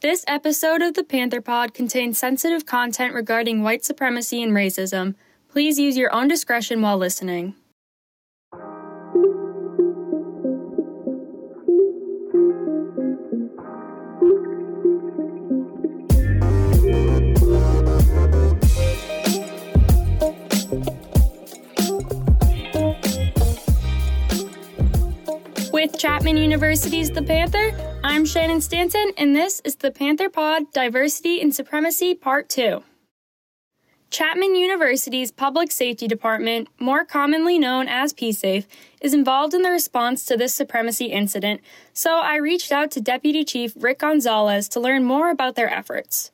This episode of the Panther Pod contains sensitive content regarding white supremacy and racism. Please use your own discretion while listening. Chapman University's The Panther, I'm Shannon Stanton, and this is the Panther Pod Diversity and Supremacy Part 2. Chapman University's Public Safety Department, more commonly known as PSAFE, is involved in the response to this supremacy incident, so I reached out to Deputy Chief Rick Gonzalez to learn more about their efforts.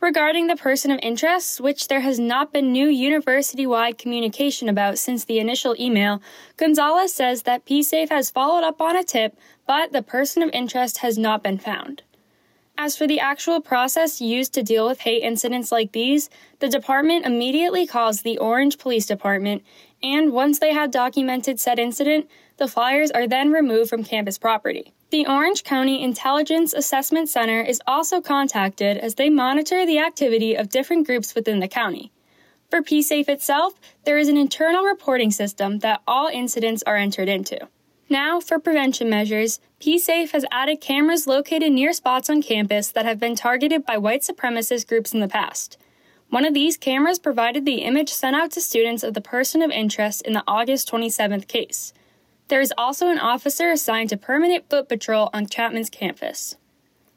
Regarding the person of interest, which there has not been new university wide communication about since the initial email, Gonzalez says that PSAFE has followed up on a tip, but the person of interest has not been found. As for the actual process used to deal with hate incidents like these, the department immediately calls the Orange Police Department, and once they have documented said incident, the flyers are then removed from campus property. The Orange County Intelligence Assessment Center is also contacted as they monitor the activity of different groups within the county. For PSAFE itself, there is an internal reporting system that all incidents are entered into. Now, for prevention measures, PSAFE has added cameras located near spots on campus that have been targeted by white supremacist groups in the past. One of these cameras provided the image sent out to students of the person of interest in the August 27th case. There is also an officer assigned to permanent foot patrol on Chapman's campus.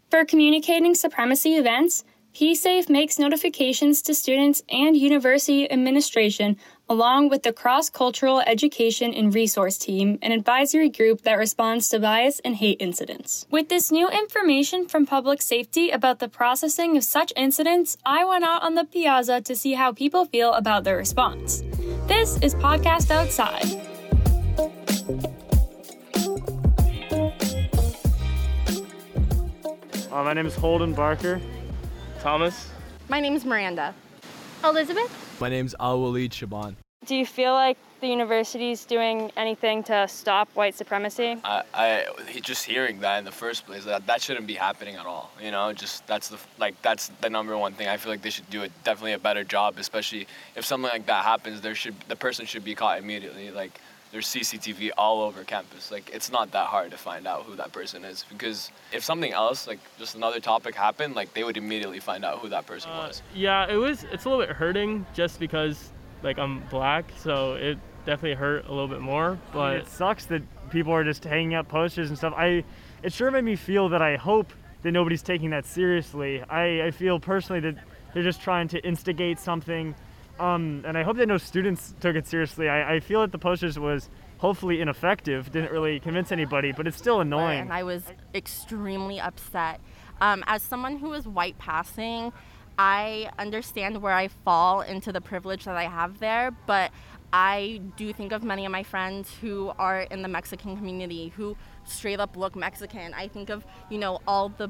For communicating supremacy events, PSAFE makes notifications to students and university administration, along with the Cross Cultural Education and Resource Team, an advisory group that responds to bias and hate incidents. With this new information from public safety about the processing of such incidents, I went out on the piazza to see how people feel about their response. This is Podcast Outside. Uh, my name is Holden Barker. Thomas. My name is Miranda. Elizabeth? My name's Al Walid Shaban. Do you feel like the university is doing anything to stop white supremacy? I, I just hearing that in the first place that that shouldn't be happening at all. You know, just that's the like that's the number one thing. I feel like they should do it definitely a better job, especially if something like that happens. There should the person should be caught immediately. Like there's CCTV all over campus. Like it's not that hard to find out who that person is because if something else, like just another topic happened, like they would immediately find out who that person Uh, was. yeah, it was. It's a little bit hurting just because like I'm black, so it definitely hurt a little bit more. But it sucks that people are just hanging up posters and stuff. I it sure made me feel that I hope that nobody's taking that seriously. I, I feel personally that they're just trying to instigate something. Um, and I hope that no students took it seriously. I, I feel that the posters was hopefully ineffective, didn't really convince anybody, but it's still annoying. And I was extremely upset. Um, as someone who is white passing, I understand where I fall into the privilege that I have there, but I do think of many of my friends who are in the Mexican community who straight up look Mexican. I think of, you know, all the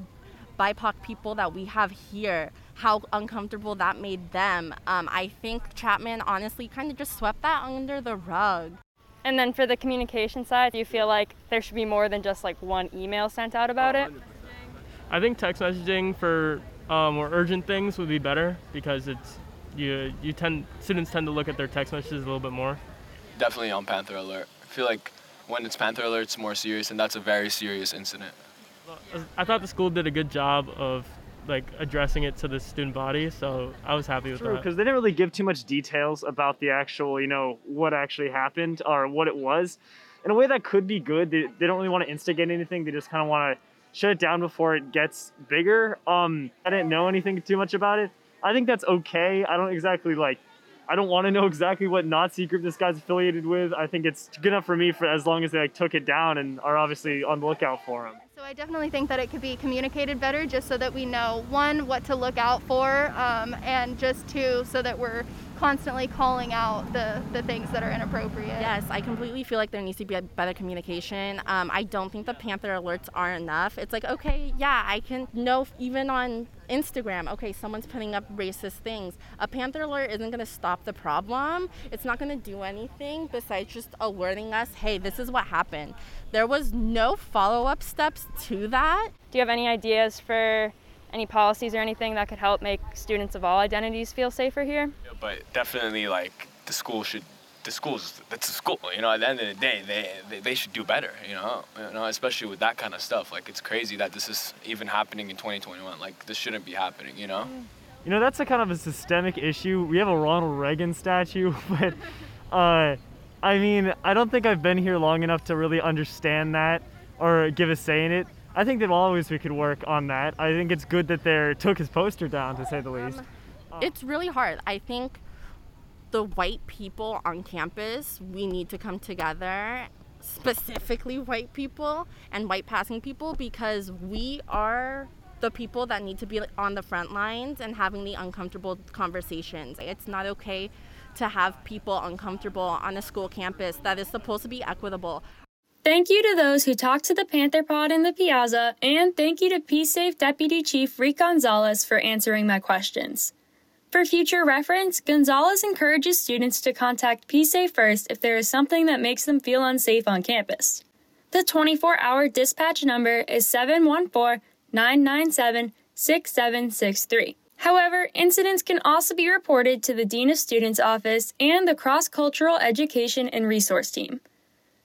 BIPOC people that we have here, how uncomfortable that made them. Um, I think Chapman honestly kind of just swept that under the rug. And then for the communication side, do you feel like there should be more than just like one email sent out about it? I think text messaging for uh, more urgent things would be better because it's you you tend students tend to look at their text messages a little bit more. Definitely on Panther Alert. I feel like when it's Panther Alert, it's more serious, and that's a very serious incident. I thought the school did a good job of like addressing it to the student body, so I was happy with True, that. because they didn't really give too much details about the actual, you know, what actually happened or what it was. In a way that could be good. They, they don't really want to instigate anything. They just kind of want to shut it down before it gets bigger. Um, I didn't know anything too much about it. I think that's okay. I don't exactly like. I don't want to know exactly what Nazi group this guy's affiliated with. I think it's good enough for me for as long as they like took it down and are obviously on the lookout for him. I definitely think that it could be communicated better just so that we know, one, what to look out for, um, and just two, so that we're constantly calling out the, the things that are inappropriate. Yes, I completely feel like there needs to be a better communication. Um, I don't think the Panther alerts are enough. It's like, okay, yeah, I can know even on Instagram, okay, someone's putting up racist things. A Panther alert isn't going to stop the problem. It's not going to do anything besides just alerting us, hey, this is what happened. There was no follow up steps to that. Do you have any ideas for any policies or anything that could help make students of all identities feel safer here? But definitely, like the school should. The schools, that's a school. You know, at the end of the day, they, they they should do better. You know, you know, especially with that kind of stuff. Like it's crazy that this is even happening in 2021. Like this shouldn't be happening. You know. You know, that's a kind of a systemic issue. We have a Ronald Reagan statue, but uh, I mean, I don't think I've been here long enough to really understand that or give a say in it. I think that always we could work on that. I think it's good that they took his poster down, to say the least. It's really hard. I think the white people on campus, we need to come together, specifically white people and white passing people, because we are the people that need to be on the front lines and having the uncomfortable conversations. It's not okay to have people uncomfortable on a school campus that is supposed to be equitable. Thank you to those who talked to the Panther Pod in the Piazza, and thank you to PSAFE Deputy Chief Rick Gonzalez for answering my questions. For future reference, Gonzalez encourages students to contact PSAFE first if there is something that makes them feel unsafe on campus. The 24 hour dispatch number is 714 997 6763. However, incidents can also be reported to the Dean of Students office and the Cross Cultural Education and Resource Team.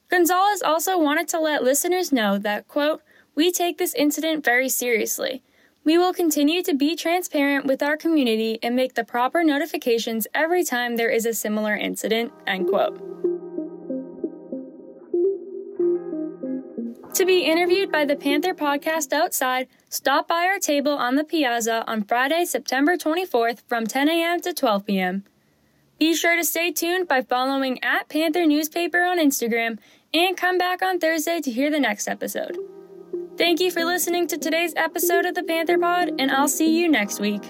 Gonzalez also wanted to let listeners know that, quote, we take this incident very seriously. We will continue to be transparent with our community and make the proper notifications every time there is a similar incident, end quote. To be interviewed by the Panther Podcast Outside, stop by our table on the piazza on Friday, September 24th from 10 a.m. to 12 p.m. Be sure to stay tuned by following at Panther Newspaper on Instagram and come back on Thursday to hear the next episode. Thank you for listening to today's episode of the Panther Pod, and I'll see you next week.